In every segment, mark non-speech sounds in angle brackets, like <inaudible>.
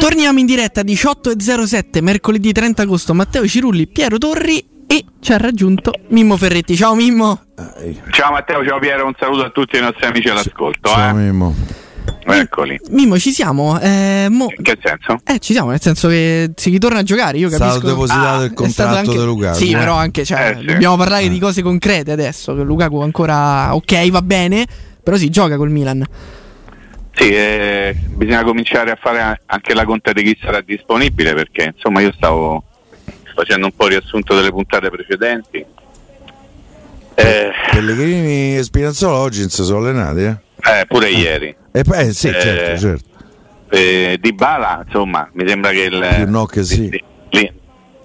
Torniamo in diretta 18.07 mercoledì 30 agosto. Matteo Cirulli, Piero Torri e ci ha raggiunto Mimmo Ferretti. Ciao Mimmo. Ciao Matteo, ciao Piero, un saluto a tutti i nostri amici all'ascolto. Ciao eh. Mimmo. Eccoli. Mimmo, ci siamo. Eh, mo- In che senso? eh, ci siamo, nel senso che si ritorna a giocare. Io È stato capisco. depositato Ah, il È stato contratto anche- di Lukaku. Sì, però anche, cioè, Eh, sì. dobbiamo parlare di cose concrete adesso. Che Lukaku ancora ok, va bene, però si gioca col Milan. Sì, eh, bisogna cominciare a fare anche la conta di chi sarà disponibile perché insomma io stavo facendo un po' il riassunto delle puntate precedenti. Eh, Pellegrini e Spinazzola oggi si sono allenati, eh? eh, pure ieri. E poi, eh, sì, Eh, certo, certo. Eh, di Bala, insomma, mi sembra che il. Più no che sì. lì- lì-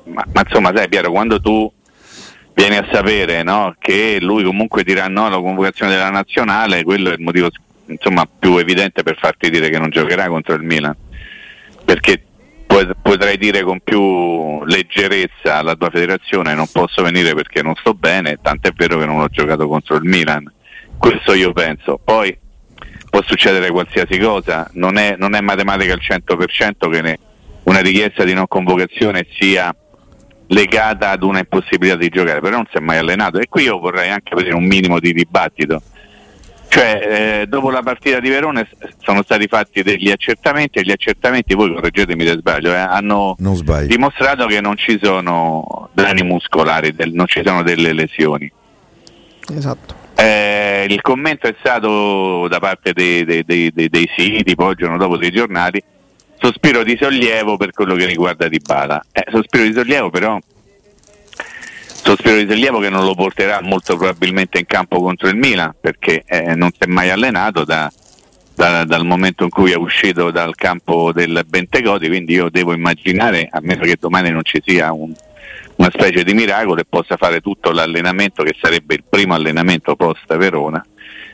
ma, ma insomma, sai Piero, quando tu vieni a sapere no, che lui comunque dirà no alla convocazione della nazionale, quello è il motivo insomma, più evidente per farti dire che non giocherà contro il Milan. Perché potrai dire con più leggerezza alla tua federazione non posso venire perché non sto bene, tant'è vero che non ho giocato contro il Milan. Questo io penso. Poi può succedere qualsiasi cosa, non è, non è matematica al 100% che ne- una richiesta di non convocazione sia legata ad una impossibilità di giocare, però non si è mai allenato e qui io vorrei anche vedere un minimo di dibattito. Cioè, eh, dopo la partita di Verone sono stati fatti degli accertamenti e gli accertamenti, voi correggetemi se sbaglio, eh, hanno dimostrato che non ci sono danni muscolari, del- non ci sono delle lesioni. Esatto. Eh, il commento è stato da parte dei, dei- dei- dei- dei siti, poi il giorno dopo dei giornali, sospiro di sollievo per quello che riguarda Dybala. Eh, sospiro di sollievo però, sospiro di sollievo che non lo porterà molto probabilmente in campo contro il Milan perché eh, non si è mai allenato da- da- dal momento in cui è uscito dal campo del Bentegodi, quindi io devo immaginare, a meno che domani non ci sia un- una specie di miracolo e possa fare tutto l'allenamento che sarebbe il primo allenamento post Verona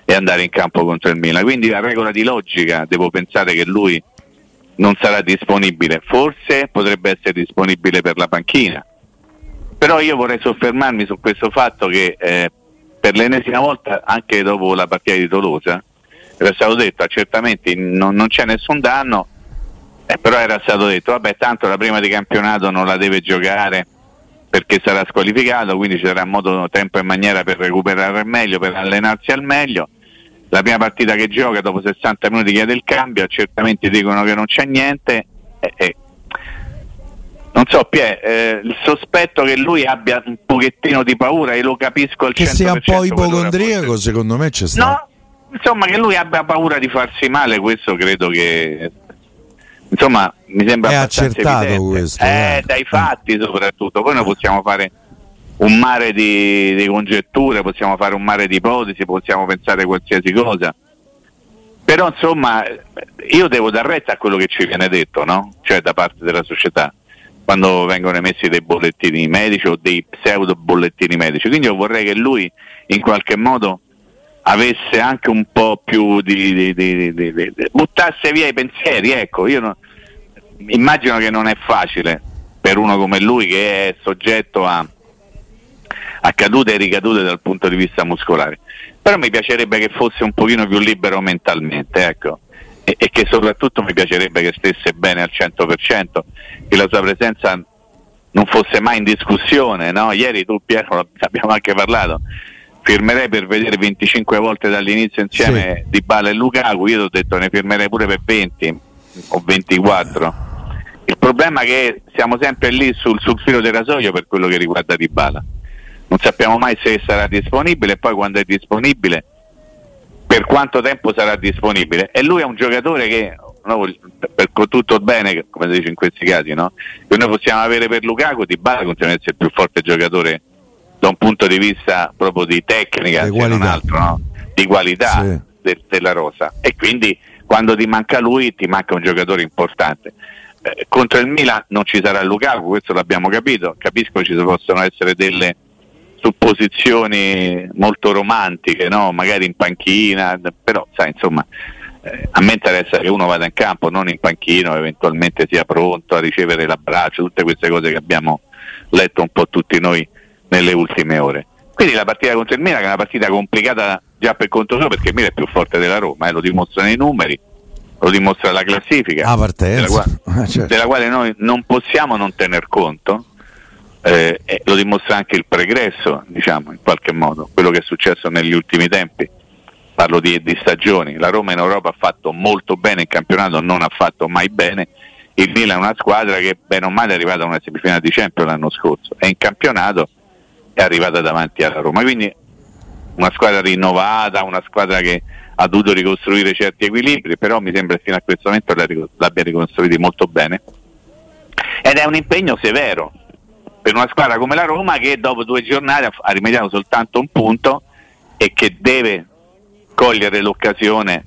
e andare in campo contro il Milan. Quindi la regola di logica devo pensare che lui non sarà disponibile, forse potrebbe essere disponibile per la panchina. Però io vorrei soffermarmi su questo fatto che eh, per l'ennesima volta, anche dopo la partita di Tolosa, era stato detto accertamenti non, non c'è nessun danno, eh, però era stato detto vabbè tanto la prima di campionato non la deve giocare perché sarà squalificato, quindi ci sarà modo, tempo e maniera per recuperare al meglio, per allenarsi al meglio. La prima partita che gioca dopo 60 minuti chiede il cambio, accertamenti dicono che non c'è niente. e- e- non so, Pie, eh, il sospetto che lui abbia un pochettino di paura e lo capisco al 100%. Che sia un po' ipocondriaco, secondo me c'è stato. No, insomma che lui abbia paura di farsi male, questo credo che insomma mi sembra È accertato evidente. questo, Eh, eh. dai fatti soprattutto. Poi noi possiamo fare un mare di, di congetture, possiamo fare un mare di ipotesi, possiamo pensare qualsiasi cosa. Però insomma io devo dar retta a quello che ci viene detto, no? Cioè da parte della società quando vengono emessi dei bollettini medici o dei pseudo bollettini medici. Quindi io vorrei che lui in qualche modo avesse anche un po' più di, di- di- di- buttasse via i pensieri, ecco, io no- immagino che non è facile per uno come lui che è soggetto a, a cadute e ricadute dal punto di vista muscolare. Però mi piacerebbe che fosse un pochino più libero mentalmente, ecco. E, e che soprattutto mi piacerebbe che stesse bene al 100%, che la sua presenza non fosse mai in discussione. No? Ieri tu Piero <laughs> abbiamo anche parlato, firmerei per vedere 25 volte dall'inizio insieme Sì. Di Bala e Lukaku, io ti ho detto ne firmerei pure per 20 o 24. Il problema è che siamo sempre lì sul, sul filo del rasoio per quello che riguarda Di Bala. Non sappiamo mai se sarà disponibile e poi quando è disponibile per quanto tempo sarà disponibile. E lui è un giocatore che no, per, tutto il bene, come si dice in questi casi, no? che noi possiamo avere per Lukaku, Di Bala continua ad essere il più forte giocatore da un punto di vista proprio di tecnica, Di se non qualità. altro, no? di qualità Sì. de- della rosa. E quindi quando ti manca lui ti manca un giocatore importante. Eh, contro il Milan non ci sarà Lukaku, questo l'abbiamo capito, capisco ci possono essere delle supposizioni molto romantiche, no? magari in panchina, però sai, insomma, eh, a me interessa che uno vada in campo, non in panchino, eventualmente sia pronto a ricevere l'abbraccio, tutte queste cose che abbiamo letto un po' tutti noi nelle ultime ore. Quindi la partita contro il Milan che è una partita complicata già per conto suo perché il Milan è più forte della Roma, eh, lo dimostrano i numeri, lo dimostra la classifica, Ah, della, qua- Eh, <laughs> certo. della quale noi non possiamo non tener conto. Eh, lo dimostra anche il pregresso, diciamo, in qualche modo, quello che è successo negli ultimi tempi. Parlo di, di stagioni. La Roma in Europa ha fatto molto bene, il campionato non ha fatto mai bene. Il Milan è una squadra che bene o male è arrivata a una semifinale di Champions l'anno scorso e in campionato è arrivata davanti alla Roma. Quindi una squadra rinnovata, una squadra che ha dovuto ricostruire certi equilibri, però mi sembra che fino a questo momento l'abbia- ricostruiti molto bene. Ed è un impegno severo per una squadra come la Roma che dopo due giornate ha- rimediato soltanto un punto e che deve cogliere l'occasione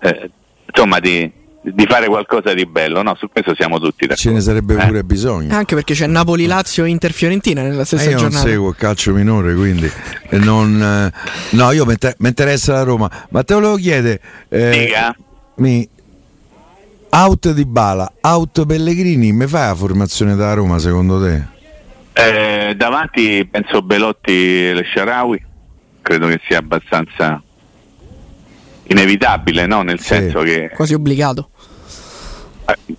eh, insomma di, di fare qualcosa di bello. No, su questo siamo tutti d'accordo. Ce ne sarebbe Eh. pure bisogno. Anche perché c'è Napoli, Lazio e Inter Fiorentina nella Eh, stessa io non giornata. seguo il calcio minore, quindi eh, non, eh, no, io mi inter- mi interessa la Roma. Ma te volevo chiedere, eh, Dica. mi, out di Bala, out Pellegrini, mi fai la formazione da Roma secondo te? Eh, davanti penso Belotti e Le Sharawi, credo che sia abbastanza inevitabile, no? nel Sì. senso che Quasi obbligato. eh,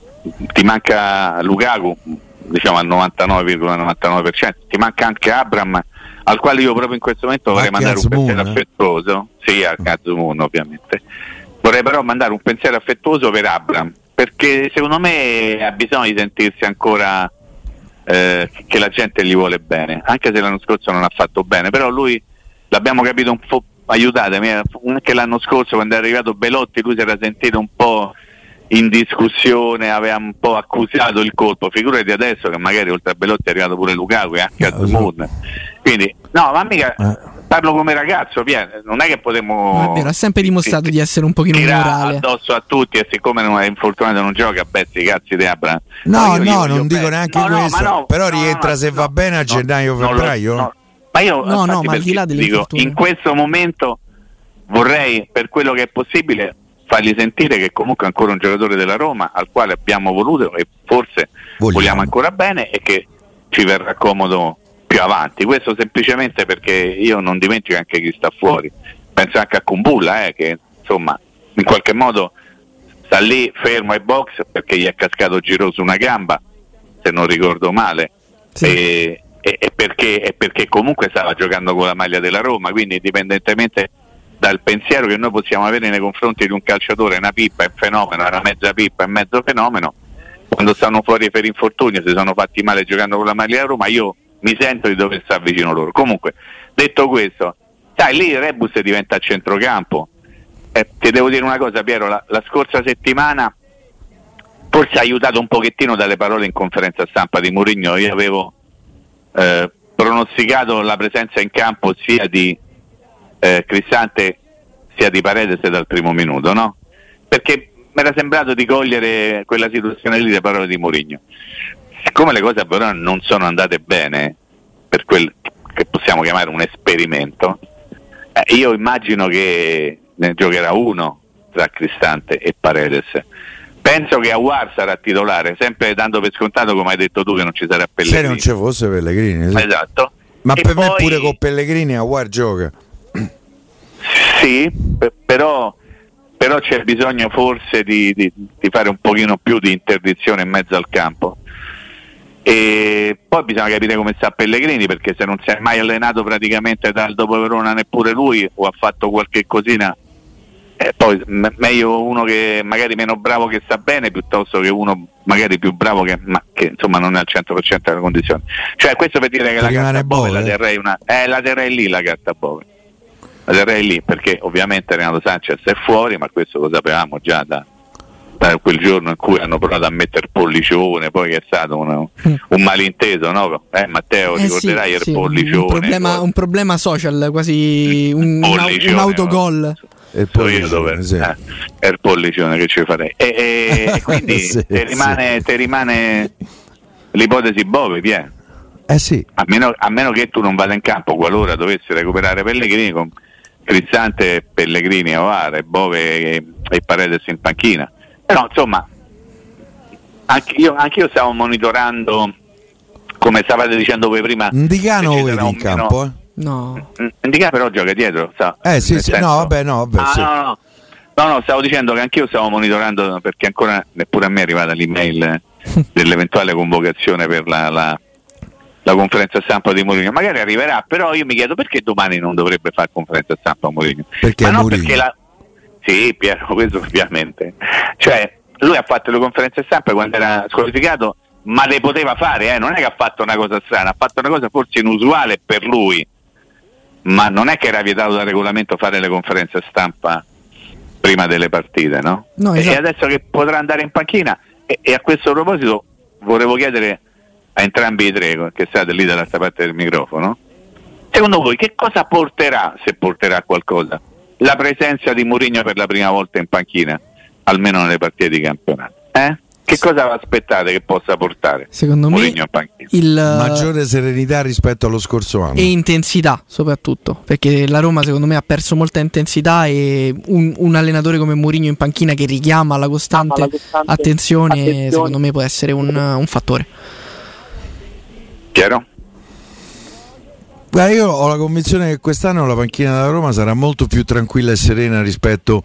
ti manca Lukaku, diciamo al 99,99%, ti manca anche Abram, al quale io proprio in questo momento vorrei Anche mandare un pensiero eh? affettuoso, sì, a Kazumun ovviamente, vorrei però mandare un pensiero affettuoso per Abram, perché secondo me ha bisogno di sentirsi ancora eh, che la gente gli vuole bene, anche se l'anno scorso non ha fatto bene, però lui l'abbiamo capito un po', aiutatemi, eh, anche l'anno scorso quando è arrivato Belotti lui si era sentito un po' in discussione, aveva un po' accusato il colpo, figurati adesso che magari oltre a Belotti è arrivato pure Lukaku e anche Eh, lo so. Azmoun. Quindi, no, ma mica Eh. Parlo come ragazzo, Pier, non è che potremmo è vero, ha sempre dimostrato di essere un pochino morale. addosso a tutti e siccome non è infortunato non gioca, beh, sti cazzi di Abra. No, io- no, io non dico bene. neanche No, no, questo, no, però no, rientra no, se no, va bene a no, gennaio, lo- febbraio? no. Ma io, No, no, ma al di là delle dico, in questo momento vorrei, per quello che è possibile, fargli sentire che comunque è ancora un giocatore della Roma al quale abbiamo voluto e forse Vogliamo. vogliamo ancora bene e che ci verrà comodo più avanti. Questo semplicemente perché io non dimentico anche chi sta fuori. Penso anche a Kumbulla, eh, che insomma in qualche modo sta lì fermo ai box perché gli è cascato Giro su una gamba, se non ricordo male. Sì. E, e- e perché, e perché comunque stava giocando con la maglia della Roma, quindi indipendentemente dal pensiero che noi possiamo avere nei confronti di un calciatore, una pippa è un fenomeno, una mezza pippa è mezzo fenomeno, quando stanno fuori per infortunio, si sono fatti male giocando con la maglia della Roma, io mi sento di dover stare vicino loro. Comunque, detto questo, sai, lì Rebus diventa centrocampo. Eh, ti devo dire una cosa, Piero, la, la scorsa settimana forse aiutato un pochettino dalle parole in conferenza stampa di Mourinho. Io avevo eh, pronosticato la presenza in campo sia di eh, Cristante sia di Paredes dal primo minuto, no? Perché mi era sembrato di cogliere quella situazione lì le parole di Mourinho. Siccome le cose però non sono andate bene per quel che possiamo chiamare un esperimento, eh, io immagino che ne giocherà uno tra Cristante e Paredes penso che Aguar sarà titolare, sempre dando per scontato come hai detto tu che non ci sarà Pellegrini. Se non ci fosse Pellegrini. Sì. Esatto. Ma E per me poi- pure con Pellegrini Aguar gioca. Sì, pe- però, però c'è bisogno forse di, di- di fare un pochino più di interdizione in mezzo al campo. E poi bisogna capire come sta Pellegrini perché se non si è mai allenato praticamente dal dopo Verona neppure lui o ha fatto qualche cosina eh, poi me- meglio uno che magari meno bravo che sta bene piuttosto che uno magari più bravo che, ma che insomma non è al 100% della condizione cioè questo per dire che la carta Bove la Bove? terrei, una, eh, la terrei lì la carta Bove la terrei lì perché ovviamente Renato Sanchez è fuori ma questo lo sapevamo già da, da quel giorno in cui hanno provato a mettere pollicione poi che è stato un, un malinteso no? eh, Matteo Eh ricorderai sì, il sì, pollicione un, problema, poi- un problema social, quasi un, un, au- Pollicione, un autogol. E So poi io dove sì. eh, è il pollicione che ci farei e, e- <laughs> quindi Sì, te rimane, te rimane l'ipotesi Bove Pier. Eh sì, a meno, a meno che tu non vada in campo qualora dovessi recuperare Pellegrini con Crizzante, Pellegrini, Ovare, Bove e, e Paredes in panchina però insomma anche io, anche io stavo monitorando come stavate dicendo voi prima Indicano vedi in campo, eh? No. Indica però gioca dietro. sa- Eh sì, sì, senso- no, vabbè, no, vabbè, Ah, sì. no, no. No, no, stavo dicendo che anch'io stavo monitorando perché ancora neppure a me è arrivata l'email <laughs> dell'eventuale convocazione per la, la- la conferenza stampa di Mourinho. Magari arriverà, però io mi chiedo perché domani non dovrebbe fare conferenza stampa a Mourinho. Perché Ma non Mourinho. perché la... Sì, Piero, <laughs> questo ovviamente. Cioè, lui ha fatto le conferenze stampa quando era squalificato, ma le poteva fare, eh? non è che ha fatto una cosa strana, ha fatto una cosa forse inusuale per lui ma non è che era vietato dal regolamento fare le conferenze stampa prima delle partite, no? No, E- esatto. E adesso che potrà andare in panchina, e, e a questo proposito volevo chiedere a entrambi i tre che state lì dall'altra parte del microfono, secondo voi che cosa porterà, se porterà qualcosa, la presenza di Mourinho per la prima volta in panchina, almeno nelle partite di campionato? Eh? Che cosa vi aspettate che possa portare Secondo me Mourinho in panchina? il maggiore serenità rispetto allo scorso anno. e intensità soprattutto perché la Roma secondo me ha perso molta intensità e un, un allenatore come Mourinho in panchina che richiama alla costante, costante attenzione, attenzione. secondo me può essere un, un fattore Chiaro? Guarda, io ho la convinzione che quest'anno la panchina della Roma sarà molto più tranquilla e serena rispetto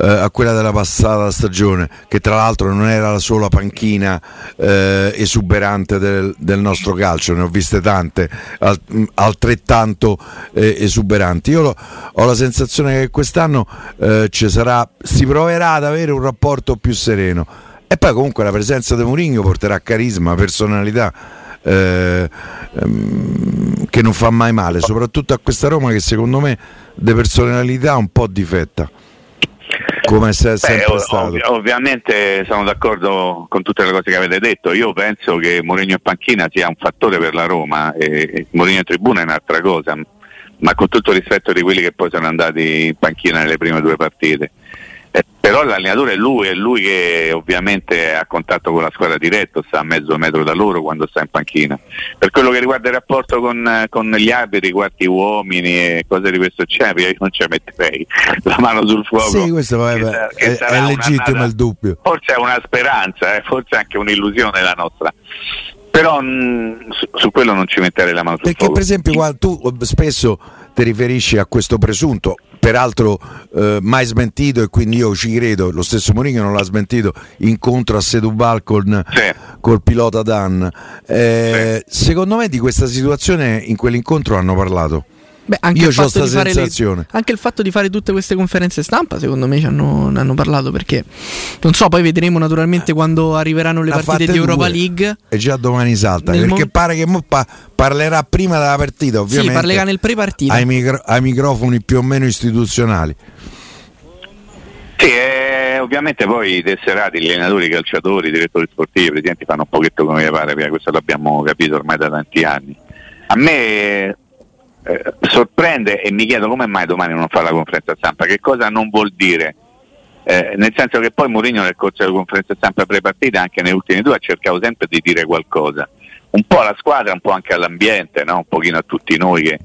eh, a quella della passata stagione, che tra l'altro non era la sola panchina eh, esuberante del, del nostro calcio, ne ho viste tante al- mh, altrettanto eh, esuberanti. Io lo- ho la sensazione che quest'anno eh, sarà, si proverà ad avere un rapporto più sereno. E poi comunque la presenza di Mourinho porterà carisma, personalità. Eh, ehm, che non fa mai male, soprattutto a questa Roma che secondo me di personalità un po' difetta, come se è Beh, sempre ov- stato. ovvi- ovviamente sono d'accordo con tutte le cose che avete detto. Io penso che Mourinho in panchina sia un fattore per la Roma e e Mourinho in tribuna è un'altra cosa, ma con tutto il rispetto di quelli che poi sono andati in panchina nelle prime due partite. Però l'allenatore è lui, è lui che ovviamente ha contatto con la squadra diretto, sta a mezzo metro da loro quando sta in panchina. Per quello che riguarda il rapporto con, con gli arbitri, quarti uomini e cose di questo genere, io non ci metterei la mano sul fuoco. Sì, questo Che sa- che è, è legittimo il dubbio. Forse è una speranza, eh, forse anche un'illusione la nostra. Però mh, su, su quello non ci metterei la mano sul Perché fuoco. per esempio tu spesso ti riferisci a questo presunto, peraltro eh, mai smentito e quindi io ci credo, lo stesso Mourinho non l'ha smentito, incontro a Sedubal con Sì. col pilota Dan. Eh, Secondo me di questa situazione in quell'incontro hanno parlato. Beh, anche Io il c'ho fatto sta di fare le- sensazione. anche il fatto di fare tutte queste conferenze stampa, secondo me ci hanno, ne hanno parlato perché non so, poi vedremo naturalmente quando arriveranno le partite di Europa due. League. E già domani salta, Nel perché mo- pare che mo pa- parlerà prima della partita, Sì, ovviamente. parlerà nel pre-partita. ai, micro- ai microfoni più o meno istituzionali. Sì, eh, ovviamente poi i tesserati, gli allenatori, i calciatori, i direttori sportivi, i presidenti fanno un pochetto come gli pare, via, questo l'abbiamo capito ormai da tanti anni. A me eh, sorprende e mi chiedo come mai domani non fa la conferenza stampa, che cosa non vuol dire? Eh, nel senso che poi Mourinho nel corso delle conferenze stampa pre-partita, anche negli ultimi due, ha cercato sempre di dire qualcosa, un po' alla squadra, un po' anche all'ambiente, no? un pochino a tutti noi che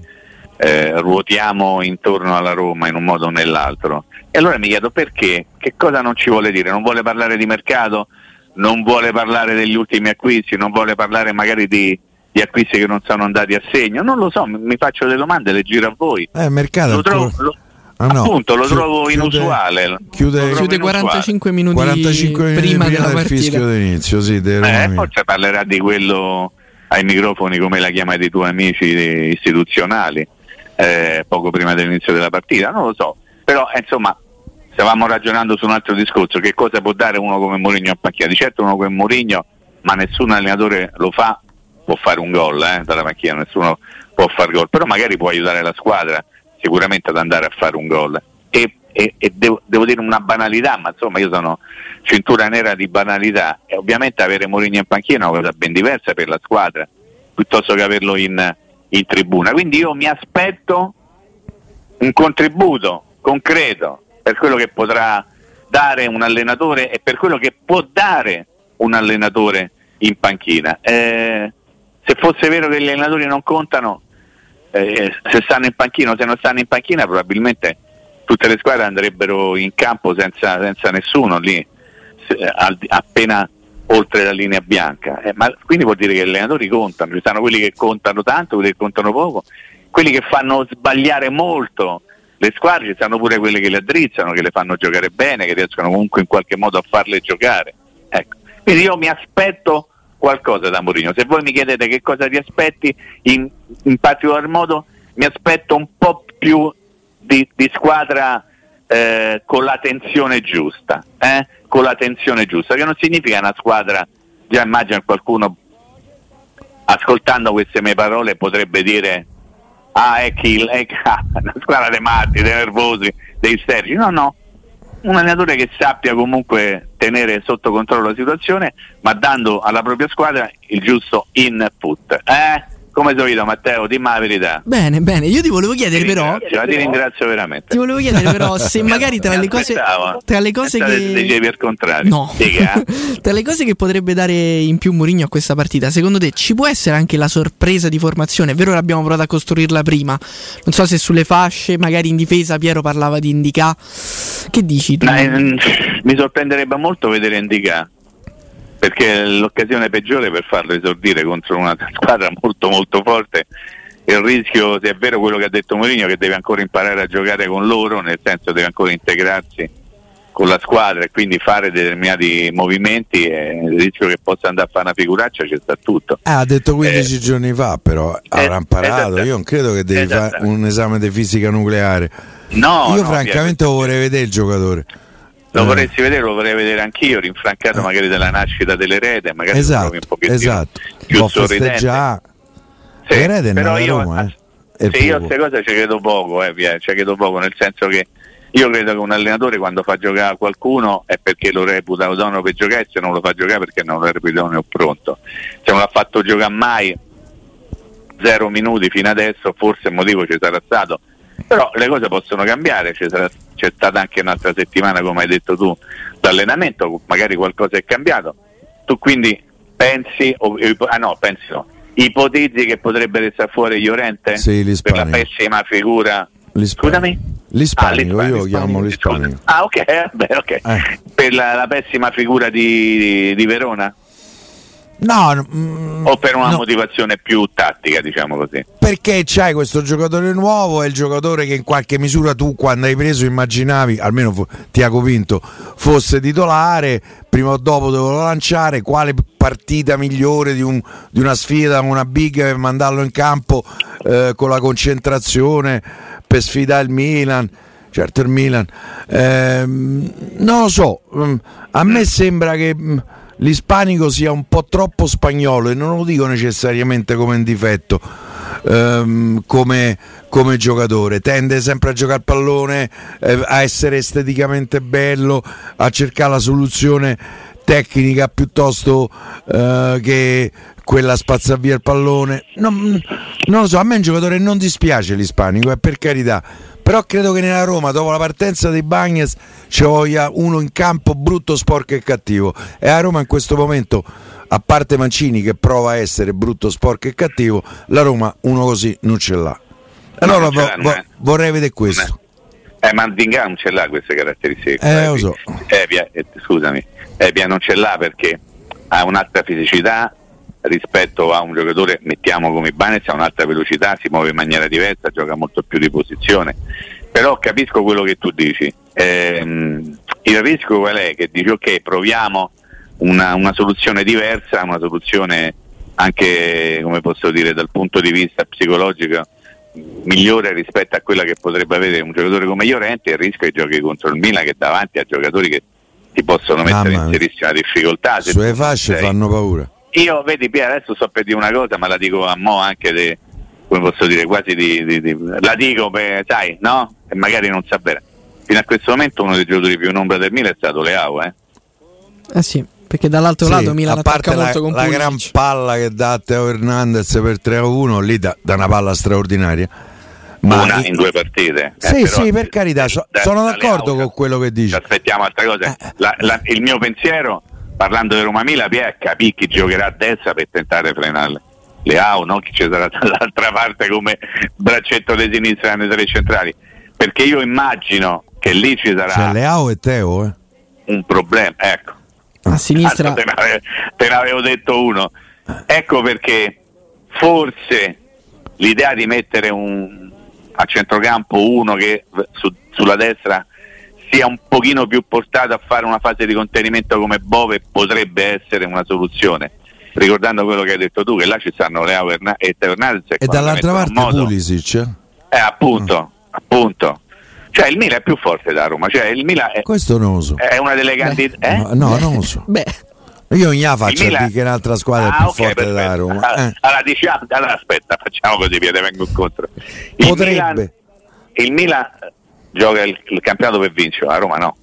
eh, ruotiamo intorno alla Roma in un modo o nell'altro. E allora mi chiedo perché, che cosa non ci vuole dire? Non vuole parlare di mercato, non vuole parlare degli ultimi acquisti, non vuole parlare magari di, di acquisti che non sono andati a segno, non lo so, mi, mi faccio delle domande, le giro a voi. Eh, mercato Lo trovo, lo- Ah, no. appunto, lo Chi- trovo chiude- inusuale. chiude- trovo Chiude inusuale. 45 minuti 45 minuti prima, prima, della del fischio partita. d'inizio, sì, dei Eh, forse parlerà di quello ai microfoni come la chiamati i tuoi amici istituzionali eh, poco prima dell'inizio della partita, non lo so. Però eh, insomma stavamo ragionando su un altro discorso, che cosa può dare uno come Mourinho a panchina? Di certo uno come Mourinho, ma nessun allenatore lo fa, può fare un gol eh, dalla panchina, nessuno può fare gol, però magari può aiutare la squadra sicuramente ad andare a fare un gol. E, e- e devo, devo dire una banalità, ma insomma io sono cintura nera di banalità e ovviamente avere Mourinho in panchina è una cosa ben diversa per la squadra piuttosto che averlo in, in tribuna. Quindi io mi aspetto un contributo concreto per quello che potrà dare un allenatore e per quello che può dare un allenatore in panchina. Eh, se fosse vero che gli allenatori non contano, eh, se stanno in panchina o se non stanno in panchina, probabilmente tutte le squadre andrebbero in campo senza, senza nessuno lì, se- al- appena oltre la linea bianca. Eh, ma quindi vuol dire che gli allenatori contano, ci sono quelli che contano tanto, quelli che contano poco, quelli che fanno sbagliare molto le squadre, ci stanno pure quelle che le addrizzano, che le fanno giocare bene, che riescono comunque in qualche modo a farle giocare. Ecco. Quindi io mi aspetto qualcosa da Mourinho. Se voi mi chiedete che cosa ti aspetti, in, in particolar modo mi aspetto un po' più di, di squadra eh, con la tensione giusta, eh? con la tensione giusta, che non significa una squadra, già immagino qualcuno ascoltando queste mie parole potrebbe dire ah è kill, è <laughs> una squadra dei matti, dei nervosi, dei isterici, no no, un allenatore che sappia comunque tenere sotto controllo la situazione ma dando alla propria squadra il giusto input. Eh? Come solito Matteo, dimmi la verità. Bene, bene, io ti volevo chiedere Ti però ti ringrazio veramente. Ti volevo chiedere però <laughs> se magari tra le cose tra le cose che dicevi al contrario. No. <laughs> Tra le cose che potrebbe dare in più Mourinho a questa partita, secondo te ci può essere anche la sorpresa di formazione? È vero che abbiamo provato a costruirla prima. Non so se sulle fasce, magari in difesa Piero parlava di Indica. Che dici tu? Ma, ehm, mi sorprenderebbe molto vedere Indica perché è l'occasione peggiore per farlo esordire contro una squadra molto molto forte il rischio, se è vero quello che ha detto Mourinho, che deve ancora imparare a giocare con loro, nel senso deve ancora integrarsi con la squadra e quindi fare determinati movimenti, e il rischio che possa andare a fare una figuraccia c'è sta tutto. Ah, ha detto 15 Eh, giorni fa, però avrà imparato. esatto. Io non credo che devi fare un esame di fisica nucleare. No, Io, no, francamente, lo vorrei vedere il giocatore. Lo Eh, vorresti vedere, lo vorrei vedere anch'io, rinfrancato magari dalla nascita dell'erede, magari Esatto, un pochettino esatto. più sorridente. Sì, L'erede però a io, Roma, eh. È sì, io a queste cose ci credo poco, eh, ci credo poco, nel senso che io credo che un allenatore quando fa giocare qualcuno è perché lo reputa autonomo per giocare, se non lo fa giocare perché non lo reputa idoneo pronto. Se non l'ha fatto giocare mai zero minuti fino adesso, forse il motivo ci sarà stato. Però le cose possono cambiare, sarà- c'è stata anche un'altra settimana, come hai detto tu, d'allenamento, magari qualcosa è cambiato. Tu quindi pensi, o, ah no, pensi no, ipotizzi che potrebbe restare fuori Llorente Sì, per la l'ispanico. pessima figura L'ispanico. Scusami? L'ispanico, Ah, io lo chiamo l'ispanico. l'ispanico. Ah, ok, <laughs> eh, beh, ok. Eh. Per la, la pessima figura di, di Verona? No, mm, O per una no, motivazione più tattica, diciamo così? perché c'hai questo giocatore nuovo, è il giocatore che in qualche misura tu quando hai preso immaginavi, almeno fo- ti ha convinto, fosse titolare, prima o dopo dovevo lanciare, quale partita migliore di, un- di una sfida una big per mandarlo in campo eh, con la concentrazione per sfidare il Milan. Certo il Milan, Ehm, non lo so, mm, a me sembra che mm, l'ispanico sia un po' troppo spagnolo e non lo dico necessariamente come un difetto, ehm, come, come giocatore, tende sempre a giocare pallone, eh, a essere esteticamente bello, a cercare la soluzione tecnica piuttosto eh, che quella spazza via il pallone. Non, non lo so, a me è un giocatore non dispiace l'ispanico, eh, per carità. Però credo che nella Roma, dopo la partenza dei Bagnes, ci voglia uno in campo brutto, sporco e cattivo. E a Roma in questo momento, a parte Mancini che prova a essere brutto, sporco e cattivo, la Roma uno così non ce l'ha. Allora ce vo- vo- vorrei vedere questo. Eh, ma Zinga non ce l'ha queste caratteristiche. Eh, lo so. Eh, via- eh, scusami, eh, via, non ce l'ha perché ha un'altra fisicità rispetto a un giocatore, mettiamo come Ibanez, ha un'altra velocità, si muove in maniera diversa, gioca molto più di posizione. Però capisco quello che tu dici. Ehm, il rischio qual è? Che dici ok, proviamo una, una soluzione diversa, una soluzione anche, come posso dire, dal punto di vista psicologico migliore rispetto a quella che potrebbe avere un giocatore come Llorente, il rischio è che giochi contro il Milan che davanti a giocatori che ti possono mettere Mamma in serissima difficoltà. Sulle tu fasce sei- fanno paura. Io, vedi Pier, adesso so per dire una cosa, ma la dico a mo' anche de, come posso dire, quasi di, di- di- la dico per, sai, no? E magari non sa bene. Fino a questo momento uno dei giocatori più in ombra del Milan è stato Leao, eh? Eh sì, perché dall'altro Sì, lato Milan a parte attacca la, molto con la Pulisic. gran palla che dà a Teo Hernandez per 3 a 1, lì da, da una palla straordinaria. Ma Una in due partite. Eh, Sì, però- sì, per carità, so- da- sono da d'accordo Leao, con quello che ci dici. Aspettiamo altre cose. Eh. La- la- il mio pensiero, parlando di Roma Mila, Pier, capì chi giocherà a destra per tentare di frenarle. Leao, non chi ci sarà <laughs> dall'altra parte come braccetto di sinistra nei tre centrali. Perché io immagino che lì ci sarà Cioè, Leao e Teo, eh. un problema. Ecco, A sinistra Tanto te, ne ave- te ne avevo detto uno. Ecco perché forse l'idea di mettere un, a centrocampo uno che su- sulla destra sia un pochino più portato a fare una fase di contenimento come Bove potrebbe essere una soluzione. Ricordando quello che hai detto tu, che là ci stanno Leo e Teo Hernandez E dall'altra parte moto- Pulisic. eh. Appunto, appunto. Cioè il Milan è più forte da Roma, cioè il Milan è, Questo non lo so. è una delle candidate. Eh? No, no, non lo so. <laughs> Beh, Io gliela faccio Il Milan- dire che un'altra squadra è Ah, più ok, forte da. Roma. Allora, Eh, allora, diciamo, allora, aspetta, facciamo così, Piede, vengo incontro. Il Potrebbe. Milan, il Milan gioca il, il campionato per vincere, a Roma no.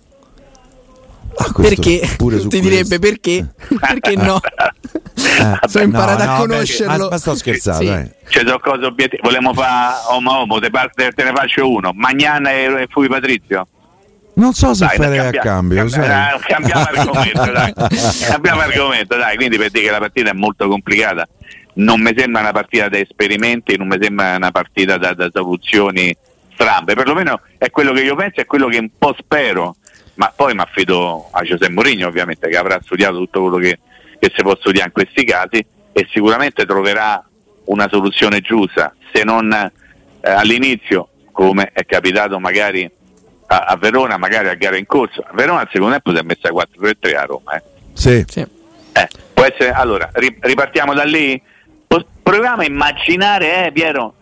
ah, perché? Ti questo. direbbe perché? perché no? <laughs> Eh, Sono imparato no, a no, conoscerlo. Ma, ma sto scherzando, Sì. eh. C'è sono cose obiettive. Volevamo fare Omo Omo, te, te ne faccio uno. Magnana e, e Fui Patrizio. Non so se Dai, fare a cambia- cambio. cambia- eh, cambiamo <laughs> argomento, dai. Cambiamo argomento, dai. Quindi per dire che la partita è molto complicata. Non mi sembra una partita da esperimenti, non mi sembra una partita da, da soluzioni strambe. Perlomeno è quello che io penso, è quello che un po' spero. Ma poi mi affido a Giuseppe Mourinho, ovviamente, che avrà studiato tutto quello che, che si può studiare in questi casi e sicuramente troverà una soluzione giusta. Se non eh, all'inizio, come è capitato magari a, a Verona, magari a gara in corso. A Verona al secondo tempo si è messa 4-3-3 a Roma. Eh. Sì. Sì. Eh, può essere, allora, ri- ripartiamo da lì? Proviamo a immaginare, eh, Piero,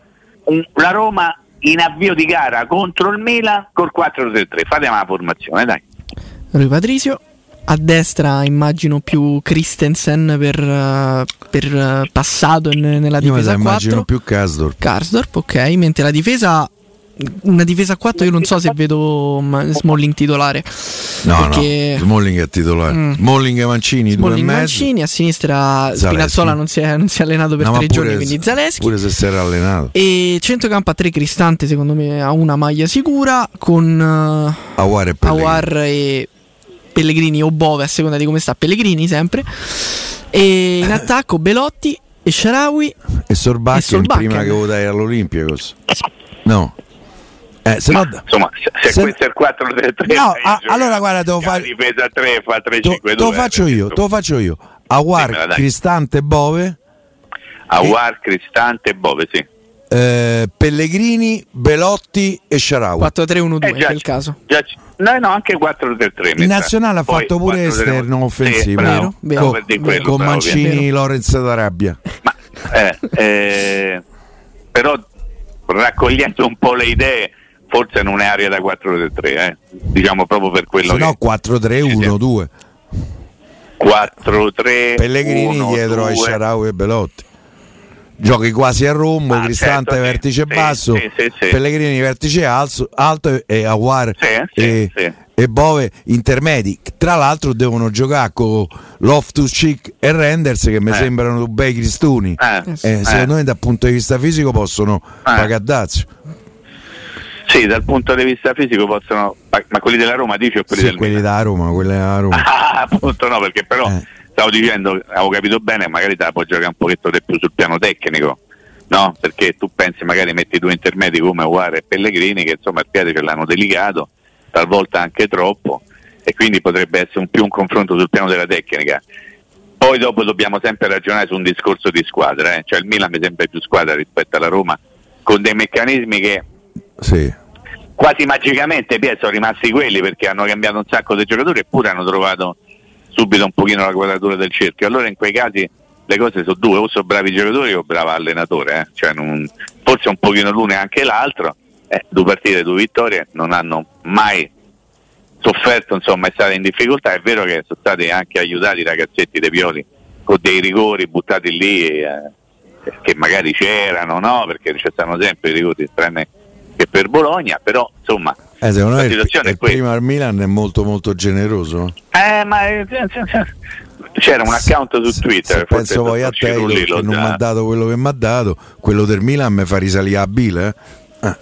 un- la Roma in avvio di gara contro il Milan col 4-3-3. Fate una formazione, dai. Rui Patrizio. A destra immagino più Christensen per, eh, per, eh, passato in- nella Io difesa sa, immagino 4. più Kasdorp. Karsdorp, ok, mentre la difesa una difesa a 4 io non so se vedo ma- Smalling titolare. No, perché no, Smalling è titolare. Mm. Smalling e Mancini, due e Smalling mezzo. Mancini, a sinistra Zaleschi. Spinazzola non si è, non si è allenato per No, tre giorni, quindi Zaleschi. Pure se si era allenato. E centrocampo a tre Cristante, secondo me ha una maglia sicura con eh, Awar e Pellegrini. Awar e Pellegrini o Bove a seconda di come sta Pellegrini sempre. E in <coughs> attacco Belotti e Sharawi. E Sorbakken E Solbakken. prima che votai all'Olympiakos. No. Eh, se no, Ma, insomma, se, se se- questo è il 4-3-3, No, eh, ah, gioca- allora guarda, devo fare- difesa 3 fa te 3-5-2. te lo faccio io, te lo faccio io. Awar, Dimmela, dai. Cristante, Bove, Awar, Cristante e Bove, sì. eh, Pellegrini, Belotti e Sharawi. 4-3-1-2 Eh, in già- quel caso. già no, no, anche 4-3-3. In nazionale ha fatto pure esterno offensivo. Vero, vero. con, per dire quello, con bravo, Mancini. Lorenz d'Arabia. Ma, eh, eh, però raccogliendo un po' le idee, forse non è aria da 4-3-3, eh. diciamo proprio per quello Se no che 4-3-1-2. 4-3 Pellegrini 1, dietro ai 2. Sharawi e Belotti. Giochi quasi a rombo, Ah, Cristante certo, vertice sì, basso, sì, sì, sì. Pellegrini vertice alzo- alto e Aguar e, sì. e Bove intermedi. Tra l'altro devono giocare con Loftus Cheek e Renders che mi Eh. sembrano due bei cristuni. Eh, Eh, eh. secondo me dal punto di vista fisico possono pagare dazio. Sì, dal punto di vista fisico possono. Ma, quelli della Roma dici o quelli Sì, del quelli da Roma, quelli da Roma. <laughs> Ah, appunto no, perché però Eh. stavo dicendo, avevo capito bene, magari te la puoi giocare un pochetto di più sul piano tecnico. no? Perché tu pensi magari metti due intermedi come Uare e Pellegrini che insomma il piede ce l'hanno delicato, talvolta anche troppo e quindi potrebbe essere un più un confronto sul piano della tecnica. Poi dopo dobbiamo sempre ragionare su un discorso di squadra, eh? cioè il Milan mi sembra più squadra rispetto alla Roma con dei meccanismi che Sì. Quasi magicamente Pier sono rimasti quelli perché hanno cambiato un sacco di giocatori eppure hanno trovato subito un pochino la quadratura del cerchio. Allora in quei casi le cose sono due, o sono bravi giocatori o bravo allenatore, eh? cioè non- forse un pochino l'uno e anche l'altro. Eh, due partite, due vittorie non hanno mai sofferto, insomma è stata in difficoltà. È vero che sono stati anche aiutati i ragazzetti dei Pioli con dei rigori buttati lì eh, che magari c'erano, no? Perché ci stanno sempre i rigori tranne che per Bologna, però insomma Eh, secondo la me situazione il è questa. prima al Milan è molto molto generoso. Eh, ma eh, c'era un account su Twitter. Se penso poi a te che non mi ha dato quello che mi ha dato, quello del Milan mi fa risalire a Bile. Eh.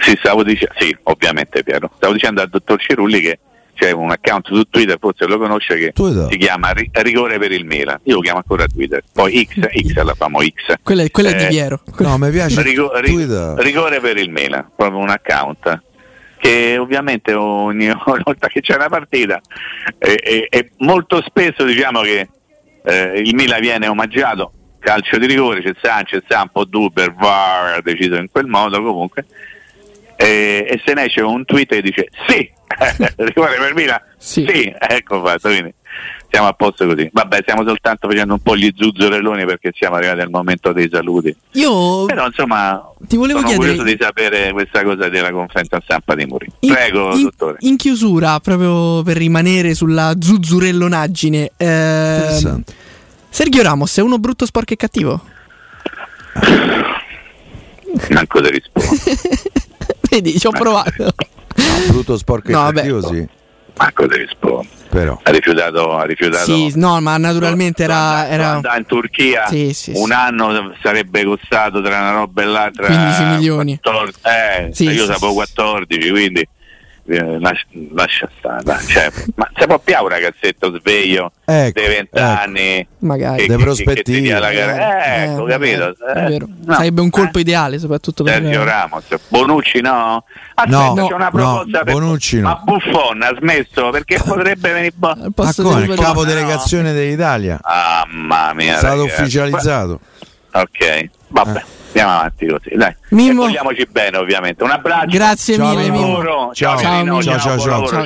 Sì, stavo dicendo, sì, ovviamente Piero. Stavo dicendo al dottor Cirulli che c'è un account su Twitter, forse lo conosce, che Twitter. si chiama Ri- Rigore per il Milan. Io lo chiamo ancora Twitter. Poi X, <laughs> X la famo X. Quella, è- quella è di Eh, Piero. No, mi piace Rigo- ri- Twitter. rigore per il Milan, proprio un account che ovviamente ogni <laughs> volta che c'è una partita e, e- e molto spesso diciamo che eh, il Milan viene omaggiato calcio di rigore, c'è Sanchez, c'è un po' Duber, VAR ha deciso in quel modo comunque e, e se ne esce un tweet che dice sì, rigore per Milan, Sì. sì, ecco fatto, quindi siamo a posto così. Vabbè, stiamo soltanto facendo un po' gli zuzzurelloni perché siamo arrivati al momento dei saluti. Io Però insomma ti volevo sono chiedere curioso di sapere questa cosa della conferenza stampa di in, Prego, in- dottore. in chiusura, proprio per rimanere sulla zuzzurellonaggine, Interessante. Sergio Ramos è uno brutto, sporco e cattivo? Manco ti rispondo. <laughs> Vedi, ci ho provato. Brutto sporco e No, cattivo, sì. Manco ti rispondo. Però. Ha rifiutato, ha rifiutato. Sì, no, ma naturalmente era, era in Turchia Sì, sì, un sì. anno sarebbe costato tra una roba e l'altra 15 milioni. 14 eh, Sì, io sì, sapevo sì. 14 quindi lascia, lascia stare cioè, <laughs> ma può più un ragazzetto sveglio Ecco, dei 20 anni magari. De che, che, che la gara ecco Eh, capito eh, è Eh, no. Sarebbe un colpo Eh. ideale, soprattutto per Sergio Ramos, Bonucci no? Aspetta, No, c'è una no, proposta per Bonucci no. Ma Buffon ha smesso perché <laughs> potrebbe venire bo- posto come? Il capo no. delegazione dell'Italia. Ah, mamma mia. È stato ragazzi. ufficializzato. Ok, vabbè, andiamo avanti così, dai. Mimmo. E vogliamoci bene, ovviamente. Un abbraccio. Grazie Ciao, mille, Mimmo. Ciao. Ciao, Mimmo. Ciao, ciao, ciao. lavoro, ciao.